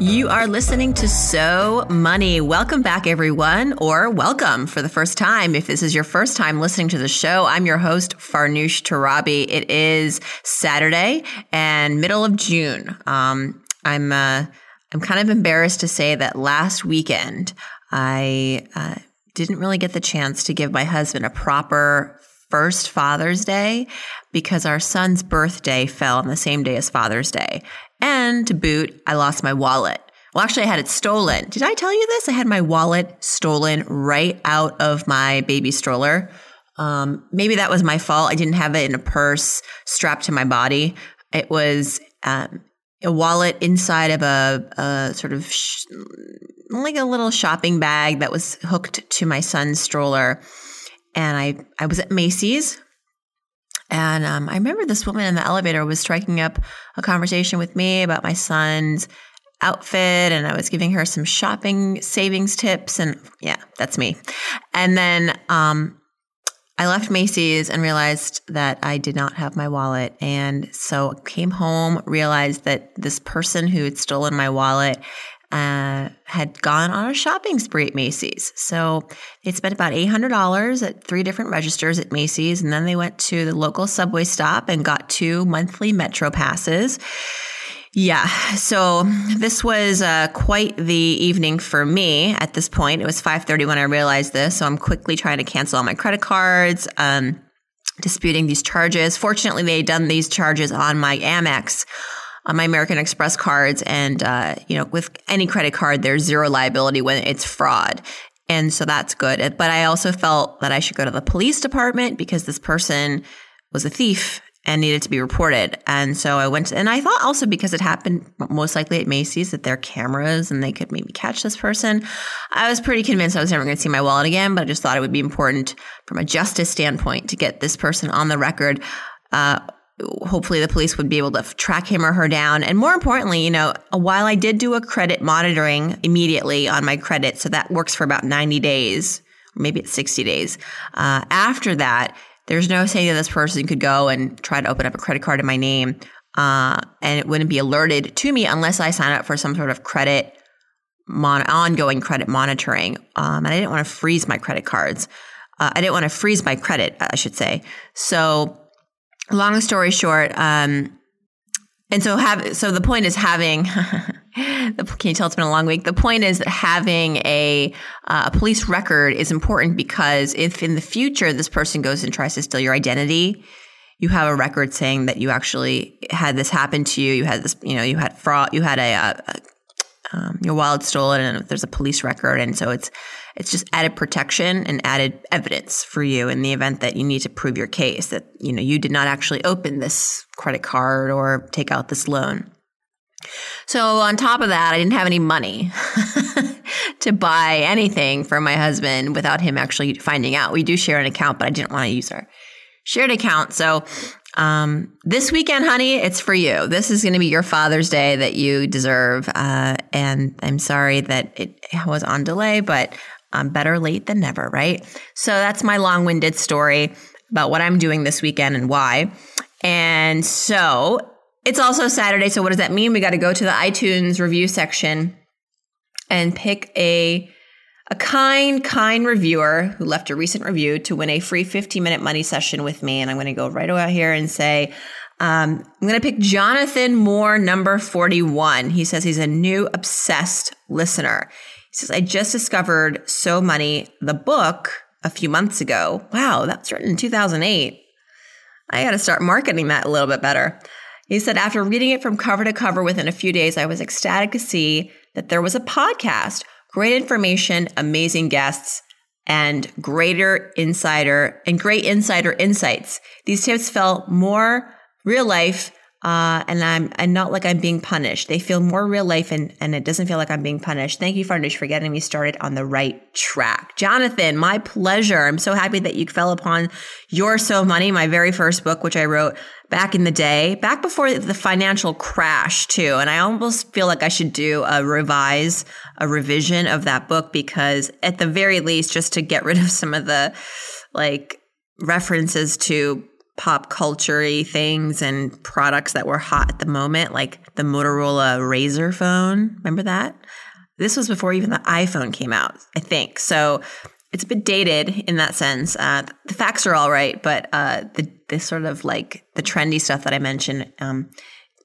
You are listening to So Money. Welcome back, everyone, or welcome for the first time. If this is your first time listening to the show, I'm your host, Farnoosh Torabi. It is Saturday and middle of June. Um, I'm uh, I'm kind of embarrassed to say that last weekend I uh, didn't really get the chance to give my husband a proper first Father's Day because our son's birthday fell on the same day as Father's Day. And to boot, I lost my wallet. Well, actually, I had it stolen. Did I tell you this? I had my wallet stolen right out of my baby stroller. Um, maybe that was my fault. I didn't have it in a purse strapped to my body. It was um, a wallet inside of a, a sort of sh- like a little shopping bag that was hooked to my son's stroller. And I, I was at Macy's and um, I remember this woman in the elevator was striking up a conversation with me about my son's outfit, and I was giving her some shopping savings tips. And yeah, that's me. And then um, I left Macy's and realized that I did not have my wallet. And so I came home, realized that this person who had stolen my wallet uh, had gone on a shopping spree at Macy's. So they spent about $800 at three different registers at Macy's. And then they went to the local subway stop and got two monthly Metro passes. Yeah, so this was uh, quite the evening for me. At this point, it was five thirty when I realized this. So I'm quickly trying to cancel all my credit cards, um, disputing these charges. Fortunately, they had done these charges on my Amex on my American Express cards. And, uh, you know, with any credit card, there's zero liability when it's fraud. And so that's good. But I also felt that I should go to the police department because this person was a thief and needed to be reported. And so I went, to, and I thought also because it happened most likely at Macy's that there are cameras and they could maybe catch this person. I was pretty convinced I was never going to see my wallet again, but I just thought it would be important from a justice standpoint to get this person on the record. Uh, hopefully the police would be able to track him or her down. And more importantly, you know, while I did do a credit monitoring immediately on my credit, so that works for about 90 days, maybe it's 60 days. Uh, after that, there's no saying that this person could go and try to open up a credit card in my name. Uh, and it wouldn't be alerted to me unless I sign up for some sort of credit mon- ongoing credit monitoring. Um, and I didn't want to freeze my credit cards. Uh, I didn't want to freeze my credit, I should say. So long story short, um, and so have so the point is having. can you tell it's been a long week? The point is that having a, uh, a police record is important because if in the future this person goes and tries to steal your identity, you have a record saying that you actually had this happen to you. You had this, you know, you had fraud, you had a, a, a um, your wallet stolen, and there's a police record, and so it's it's just added protection and added evidence for you in the event that you need to prove your case that you know you did not actually open this credit card or take out this loan. So on top of that, I didn't have any money to buy anything for my husband without him actually finding out. We do share an account, but I didn't want to use our shared account. So um, this weekend, honey, it's for you. This is going to be your Father's Day that you deserve. Uh, and I'm sorry that it was on delay, but um, better late than never, right? So that's my long winded story about what I'm doing this weekend and why. And so it's also Saturday. So what does that mean? We got to go to the iTunes review section and pick a a kind, kind reviewer who left a recent review to win a free 15 minute money session with me. And I'm going to go right out here and say, um, I'm going to pick Jonathan Moore, number 41. He says he's a new obsessed listener. Says, I just discovered So Money, the book, a few months ago. Wow, that's written in 2008. I got to start marketing that a little bit better. He said, after reading it from cover to cover within a few days, I was ecstatic to see that there was a podcast, great information, amazing guests, and greater insider and great insider insights. These tips felt more real life uh, and I'm and not like I'm being punished. They feel more real life, and and it doesn't feel like I'm being punished. Thank you, Farnoosh, for getting me started on the right track. Jonathan, my pleasure. I'm so happy that you fell upon You're So Money, my very first book, which I wrote back in the day, back before the financial crash too. And I almost feel like I should do a revise, a revision of that book because at the very least, just to get rid of some of the like references to pop culture things and products that were hot at the moment, like the Motorola Razr phone. Remember that? This was before even the iPhone came out, I think. So it's a bit dated in that sense. Uh, the facts are all right, but uh, the the sort of like the trendy stuff that I mentioned um,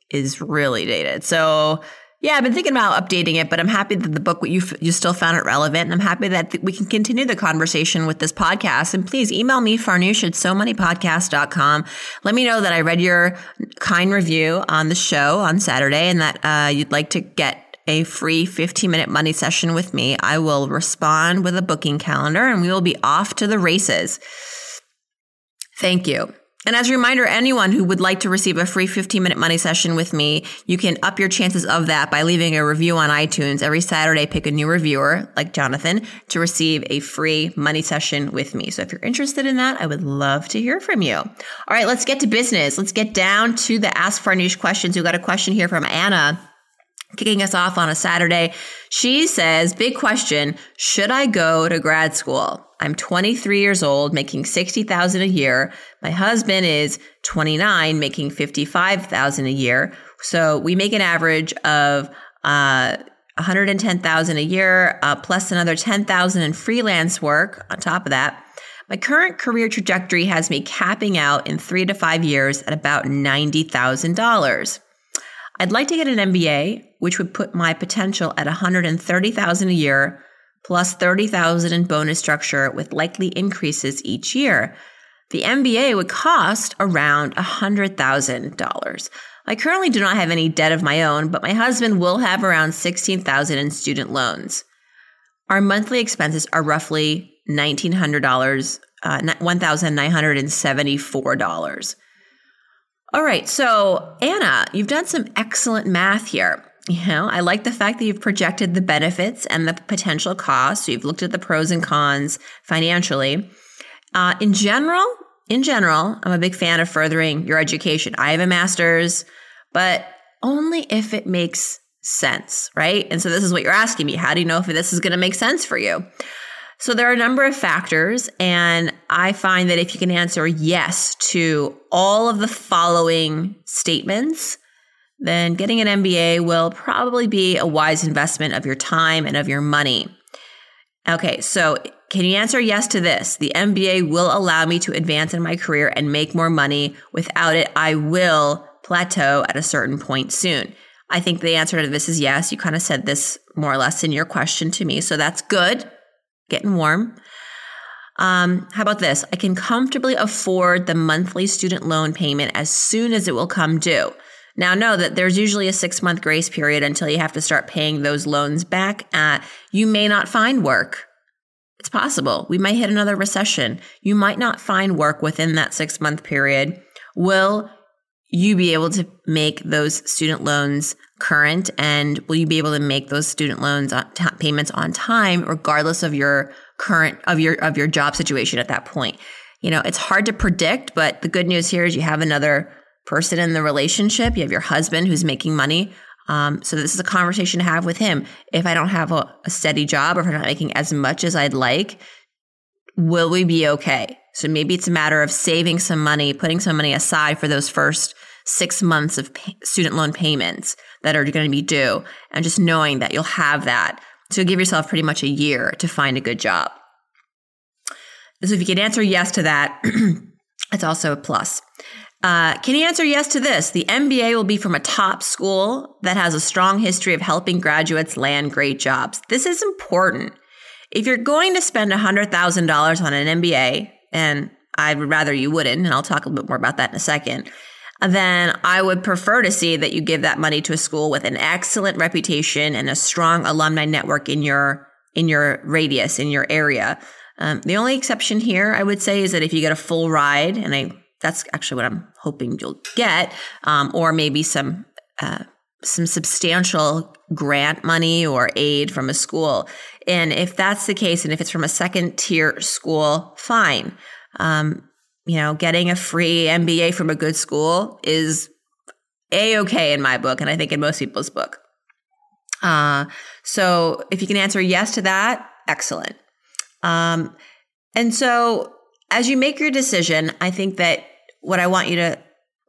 is really dated. So yeah, I've been thinking about updating it, but I'm happy that the book you you still found it relevant, and I'm happy that th- we can continue the conversation with this podcast. And please email me farnoosh at so moneypodcast.com. Let me know that I read your kind review on the show on Saturday, and that uh, you'd like to get a free 15 minute money session with me. I will respond with a booking calendar, and we will be off to the races. Thank you. And as a reminder, anyone who would like to receive a free 15 minute money session with me, you can up your chances of that by leaving a review on iTunes. Every Saturday, pick a new reviewer like Jonathan to receive a free money session with me. So if you're interested in that, I would love to hear from you. All right, let's get to business. Let's get down to the Ask Farnoosh questions. We've got a question here from Anna kicking us off on a Saturday. She says, Big question Should I go to grad school? I'm 23 years old, making 60,000 a year. My husband is 29, making 55,000 a year. So we make an average of uh, 110,000 a year, uh, plus another 10,000 in freelance work on top of that. My current career trajectory has me capping out in three to five years at about $90,000. I'd like to get an MBA, which would put my potential at 130,000 a year plus 30,000 in bonus structure with likely increases each year. The MBA would cost around $100,000. I currently do not have any debt of my own, but my husband will have around 16,000 in student loans. Our monthly expenses are roughly $1,900, uh, $1,974. All right. So, Anna, you've done some excellent math here. You know, I like the fact that you've projected the benefits and the potential costs. So you've looked at the pros and cons financially. Uh, in general, in general, I'm a big fan of furthering your education. I have a master's, but only if it makes sense, right? And so this is what you're asking me. How do you know if this is going to make sense for you? So there are a number of factors, and I find that if you can answer yes to all of the following statements, then getting an MBA will probably be a wise investment of your time and of your money. Okay, so can you answer yes to this? The MBA will allow me to advance in my career and make more money. Without it, I will plateau at a certain point soon. I think the answer to this is yes. You kind of said this more or less in your question to me, so that's good getting warm. Um, how about this? I can comfortably afford the monthly student loan payment as soon as it will come due. Now, know that there's usually a six month grace period until you have to start paying those loans back. Uh, you may not find work. It's possible. We might hit another recession. You might not find work within that six month period. Will you be able to make those student loans current and will you be able to make those student loans on t- payments on time regardless of your current of your of your job situation at that point you know it's hard to predict but the good news here is you have another person in the relationship you have your husband who's making money um, so this is a conversation to have with him if i don't have a, a steady job or if i'm not making as much as i'd like will we be okay so maybe it's a matter of saving some money putting some money aside for those first six months of pay- student loan payments that are going to be due and just knowing that you'll have that. So give yourself pretty much a year to find a good job. So if you can answer yes to that, it's also a plus. Uh, can you answer yes to this? The MBA will be from a top school that has a strong history of helping graduates land great jobs. This is important. If you're going to spend $100,000 on an MBA, and I would rather you wouldn't, and I'll talk a little bit more about that in a second, then I would prefer to see that you give that money to a school with an excellent reputation and a strong alumni network in your in your radius in your area. Um, the only exception here, I would say, is that if you get a full ride, and I That's actually what I'm hoping you'll get, um, or maybe some uh, some substantial grant money or aid from a school. And if that's the case, and if it's from a second tier school, fine. Um, you know, getting a free MBA from a good school is a okay in my book, and I think in most people's book. Uh, so if you can answer yes to that, excellent. Um, and so as you make your decision, I think that what I want you to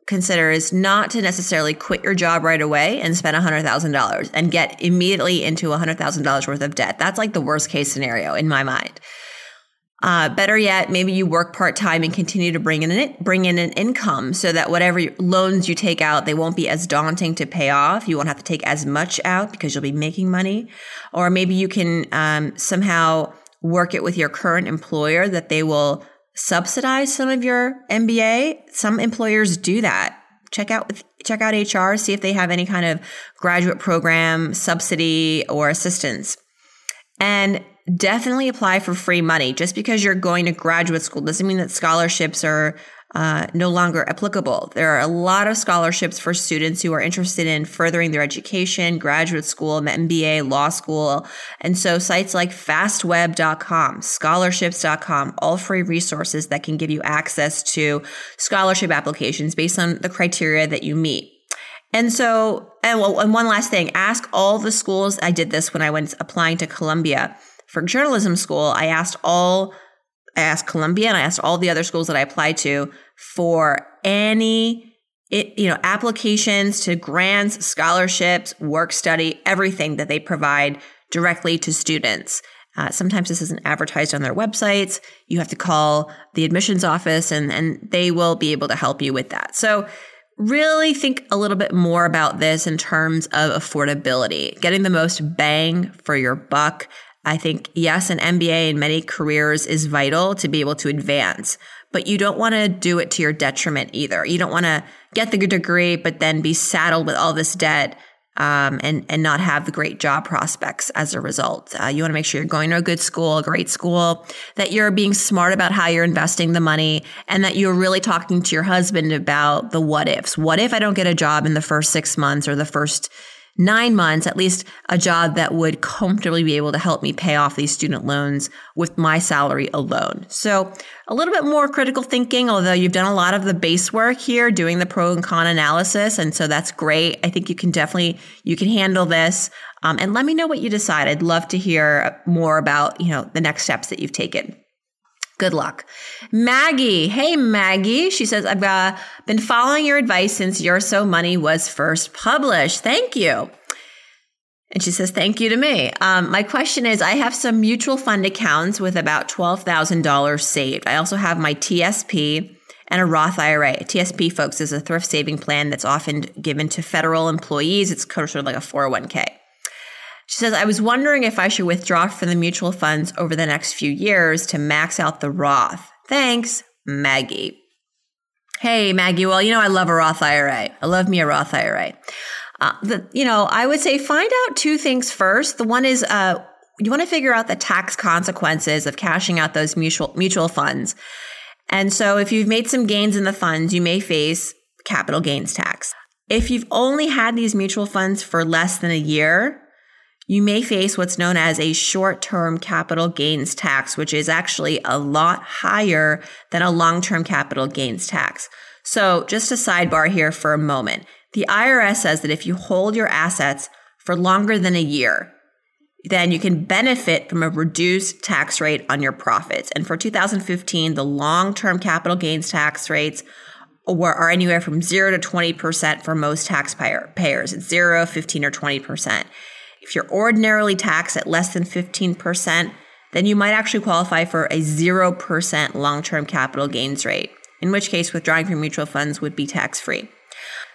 consider is not to necessarily quit your job right away and spend $100,000 and get immediately into $100,000 worth of debt. That's like the worst case scenario in my mind. Uh, better yet, maybe you work part time and continue to bring in an, bring in an income so that whatever loans you take out, they won't be as daunting to pay off. You won't have to take as much out because you'll be making money. Or maybe you can um, somehow work it with your current employer that they will subsidize some of your MBA. Some employers do that. Check out check out HR, see if they have any kind of graduate program subsidy or assistance. And definitely apply for free money. Just because you're going to graduate school doesn't mean that scholarships are uh, no longer applicable. There are a lot of scholarships for students who are interested in furthering their education, graduate school, MBA, law school. And so sites like fastweb.com, scholarships.com, all free resources that can give you access to scholarship applications based on the criteria that you meet. And so, and, and one last thing, ask all the schools. I did this when I went applying to Columbia for journalism school. I asked all I asked Columbia and I asked all the other schools that I applied to for any it, you know applications to grants, scholarships, work study, everything that they provide directly to students. Uh, sometimes this isn't advertised on their websites. You have to call the admissions office and, and they will be able to help you with that. So really think a little bit more about this in terms of affordability, getting the most bang for your buck. I think, yes, an MBA in many careers is vital to be able to advance, but you don't want to do it to your detriment either. You don't want to get the degree, but then be saddled with all this debt um, and, and not have the great job prospects as a result. Uh, you want to make sure you're going to a good school, a great school, that you're being smart about how you're investing the money, and that you're really talking to your husband about the what ifs. What if I don't get a job in the first six months or the first nine months, at least a job that would comfortably be able to help me pay off these student loans with my salary alone. So a little bit more critical thinking, although you've done a lot of the base work here, doing the pro and con analysis. And so that's great. I think you can definitely, you can handle this. Um, and let me know what you decide. I'd love to hear more about, you know, the next steps that you've taken. Good luck. Maggie. Hey, Maggie. She says, I've uh, been following your advice since You're So Money was first published. Thank you. And she says, Thank you to me. Um, my question is I have some mutual fund accounts with about $12,000 saved. I also have my TSP and a Roth IRA. TSP, folks, is a thrift saving plan that's often given to federal employees. It's sort of like a 401k. She says, I was wondering if I should withdraw from the mutual funds over the next few years to max out the Roth. Thanks, Maggie. Hey, Maggie. Well, you know, I love a Roth IRA. I love me a Roth IRA. Uh, the, you know, I would say find out two things first. The one is, uh, you want to figure out the tax consequences of cashing out those mutual mutual funds. And so if you've made some gains in the funds, you may face capital gains tax. If you've only had these mutual funds for less than a year, you may face what's known as a short term capital gains tax, which is actually a lot higher than a long term capital gains tax. So, just a sidebar here for a moment. The IRS says that if you hold your assets for longer than a year, then you can benefit from a reduced tax rate on your profits. And for 2015, the long term capital gains tax rates were, are anywhere from 0 to 20% for most taxpayers. It's 0, 15, or 20%. If you're ordinarily taxed at less than 15%, then you might actually qualify for a 0% long term capital gains rate, in which case withdrawing from mutual funds would be tax free.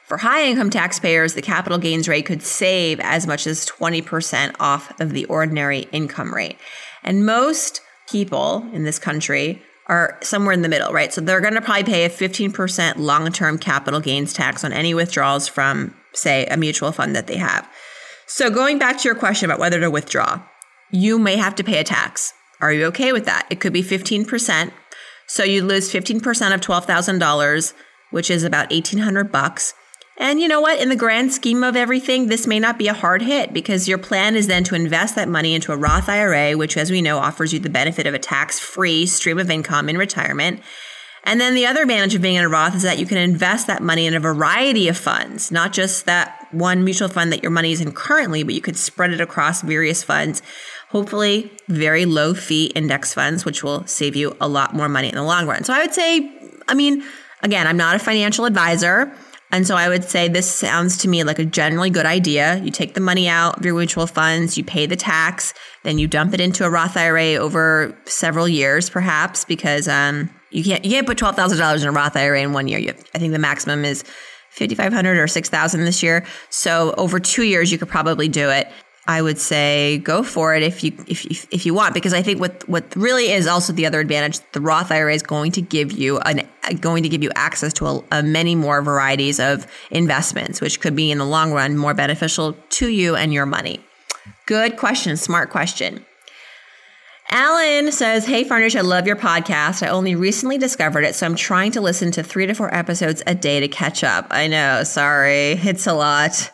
For high income taxpayers, the capital gains rate could save as much as 20% off of the ordinary income rate. And most people in this country are somewhere in the middle, right? So they're going to probably pay a 15% long term capital gains tax on any withdrawals from, say, a mutual fund that they have. So, going back to your question about whether to withdraw, you may have to pay a tax. Are you okay with that? It could be 15%. So you lose 15% of $12,000, which is about 1800 bucks. And you know what? In the grand scheme of everything, this may not be a hard hit because your plan is then to invest that money into a Roth IRA, which, as we know, offers you the benefit of a tax free stream of income in retirement. And then the other advantage of being in a Roth is that you can invest that money in a variety of funds, not just that one mutual fund that your money is in currently, but you could spread it across various funds. Hopefully, very low fee index funds, which will save you a lot more money in the long run. So I would say, I mean, again, I'm not a financial advisor. And so I would say this sounds to me like a generally good idea. You take the money out of your mutual funds, you pay the tax, then you dump it into a Roth IRA over several years, perhaps, because um, you can't you can't put twelve thousand dollars in a Roth IRA in one year. You, I think the maximum is fifty five hundred or six thousand this year. So over two years, you could probably do it. I would say go for it if you if if, if you want because I think what what really is also the other advantage the Roth IRA is going to give you an going to give you access to a, a many more varieties of investments which could be in the long run more beneficial to you and your money. Good question, smart question. Alan says, Hey, Farnoosh, I love your podcast. I only recently discovered it, so I'm trying to listen to three to four episodes a day to catch up. I know, sorry, it's a lot.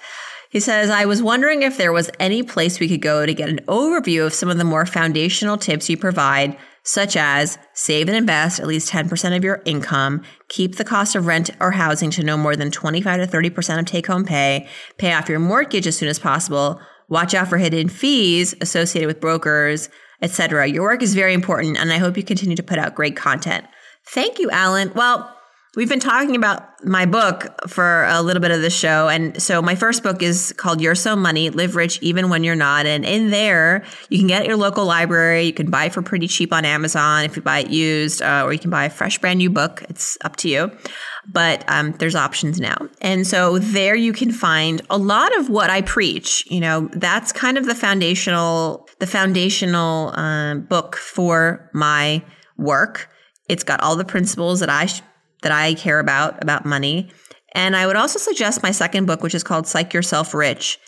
He says, I was wondering if there was any place we could go to get an overview of some of the more foundational tips you provide, such as save and invest at least 10% of your income, keep the cost of rent or housing to no more than 25 to 30% of take home pay, pay off your mortgage as soon as possible, watch out for hidden fees associated with brokers, etc. Your work is very important, and I hope you continue to put out great content. Thank you, Alan. Well, We've been talking about my book for a little bit of the show. And so my first book is called You're So Money, Live Rich Even When You're Not. And in there, you can get at your local library. You can buy for pretty cheap on Amazon if you buy it used, uh, or you can buy a fresh brand new book. It's up to you. But um, there's options now. And so there you can find a lot of what I preach. You know, that's kind of the foundational, the foundational uh, book for my work. It's got all the principles that I that I care about, about money. And I would also suggest my second book, which is called Psych Yourself Rich,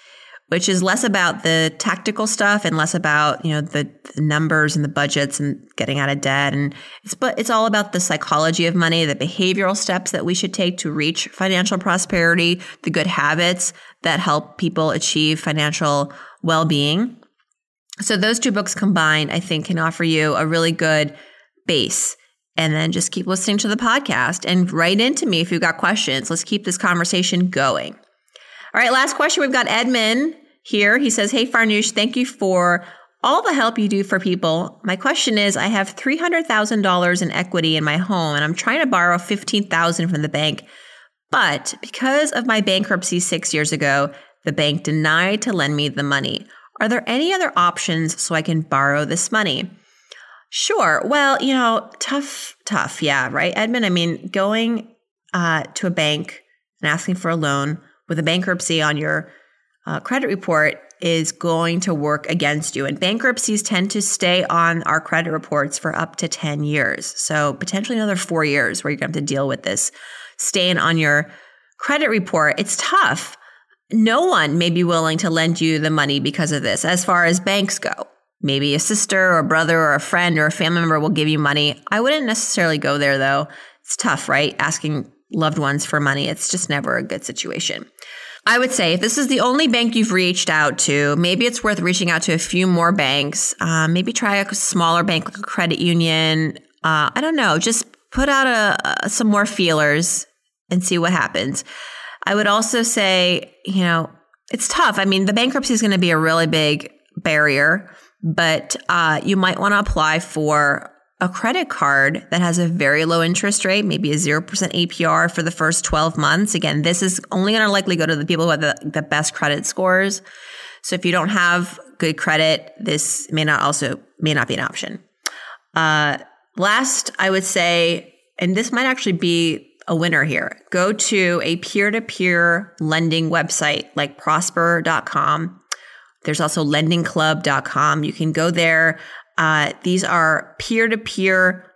which is less about the tactical stuff and less about, you know, the, the, numbers and the budgets and getting out of debt. And it's, but it's all about the psychology of money, the behavioral steps that we should take to reach financial prosperity, the good habits that help people achieve financial well-being. So those two books combined, I think can offer you a really good base and then just keep listening to the podcast and write into me if you've got questions. Let's keep this conversation going. All right, last question. We've got Edmund here. He says, Hey, Farnoosh, thank you for all the help you do for people. My question is I have $300,000 in equity in my home and I'm trying to borrow 15000 from the bank. But because of my bankruptcy six years ago, the bank denied to lend me the money. Are there any other options so I can borrow this money? Sure. Well, you know, tough, tough. Yeah, right, Edmund. I mean, going uh, to a bank and asking for a loan with a bankruptcy on your uh, credit report is going to work against you. And bankruptcies tend to stay on our credit reports for up to 10 years. So potentially another four years where you're going to have to deal with this staying on your credit report. It's tough. No one may be willing to lend you the money because of this, as far as banks go. Maybe a sister or a brother or a friend or a family member will give you money. I wouldn't necessarily go there though. It's tough, right? Asking loved ones for money. It's just never a good situation. I would say if this is the only bank you've reached out to, maybe it's worth reaching out to a few more banks. Um, maybe try a smaller bank like a credit union. Uh, I don't know. Just put out a, a, some more feelers and see what happens. I would also say, you know, it's tough. I mean, the bankruptcy is going to be a really big barrier but uh, you might want to apply for a credit card that has a very low interest rate, maybe a 0% APR for the first 12 months. Again, this is only going to likely go to the people who have the, the best credit scores. So if you don't have good credit, this may not also may not be an option. Uh, last, I would say, and this might actually be a winner here. Go to a peer-to-peer lending website like prosper.com there's also lendingclub.com. You can go there. Uh, these are peer to peer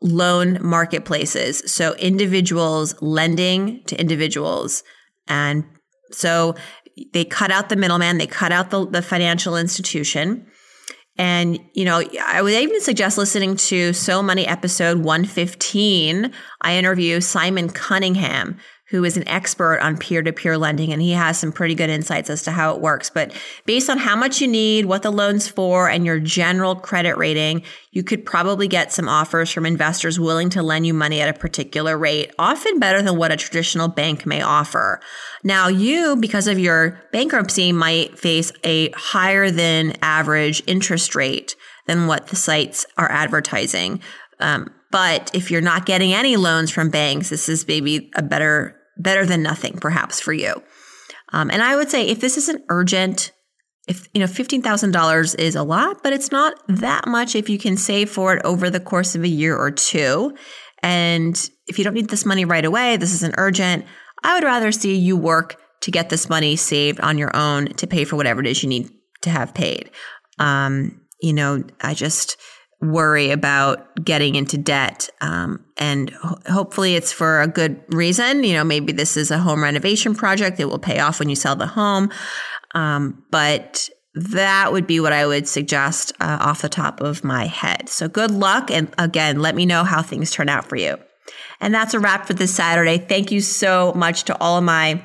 loan marketplaces. So individuals lending to individuals. And so they cut out the middleman, they cut out the, the financial institution. And, you know, I would even suggest listening to So Money episode 115. I interview Simon Cunningham, who is an expert on peer to peer lending, and he has some pretty good insights as to how it works. But based on how much you need, what the loan's for, and your general credit rating, you could probably get some offers from investors willing to lend you money at a particular rate, often better than what a traditional bank may offer. Now, you, because of your bankruptcy, might face a higher than average interest rate than what the sites are advertising. Um, but if you're not getting any loans from banks, this is maybe a better better than nothing, perhaps for you. Um, and I would say if this isn't urgent, if you know fifteen thousand dollars is a lot, but it's not that much if you can save for it over the course of a year or two. And if you don't need this money right away, this isn't urgent. I would rather see you work to get this money saved on your own to pay for whatever it is you need to have paid. Um, you know, I just worry about getting into debt. Um, and ho- hopefully it's for a good reason. You know, maybe this is a home renovation project. It will pay off when you sell the home. Um, but that would be what I would suggest uh, off the top of my head. So good luck. And again, let me know how things turn out for you. And that's a wrap for this Saturday. Thank you so much to all of my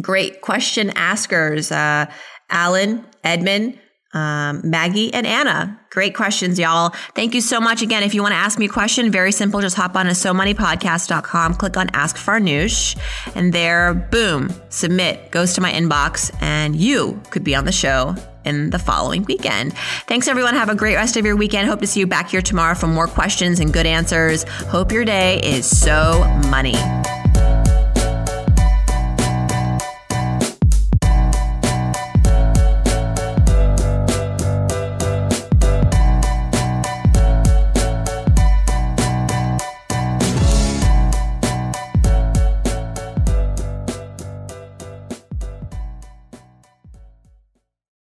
great question askers, uh, Alan, Edmund, um, Maggie and Anna. Great questions, y'all. Thank you so much. Again, if you want to ask me a question, very simple. Just hop on to SoMoneyPodcast.com, click on Ask Farnoosh, and there, boom, submit, goes to my inbox, and you could be on the show in the following weekend. Thanks, everyone. Have a great rest of your weekend. Hope to see you back here tomorrow for more questions and good answers. Hope your day is so money.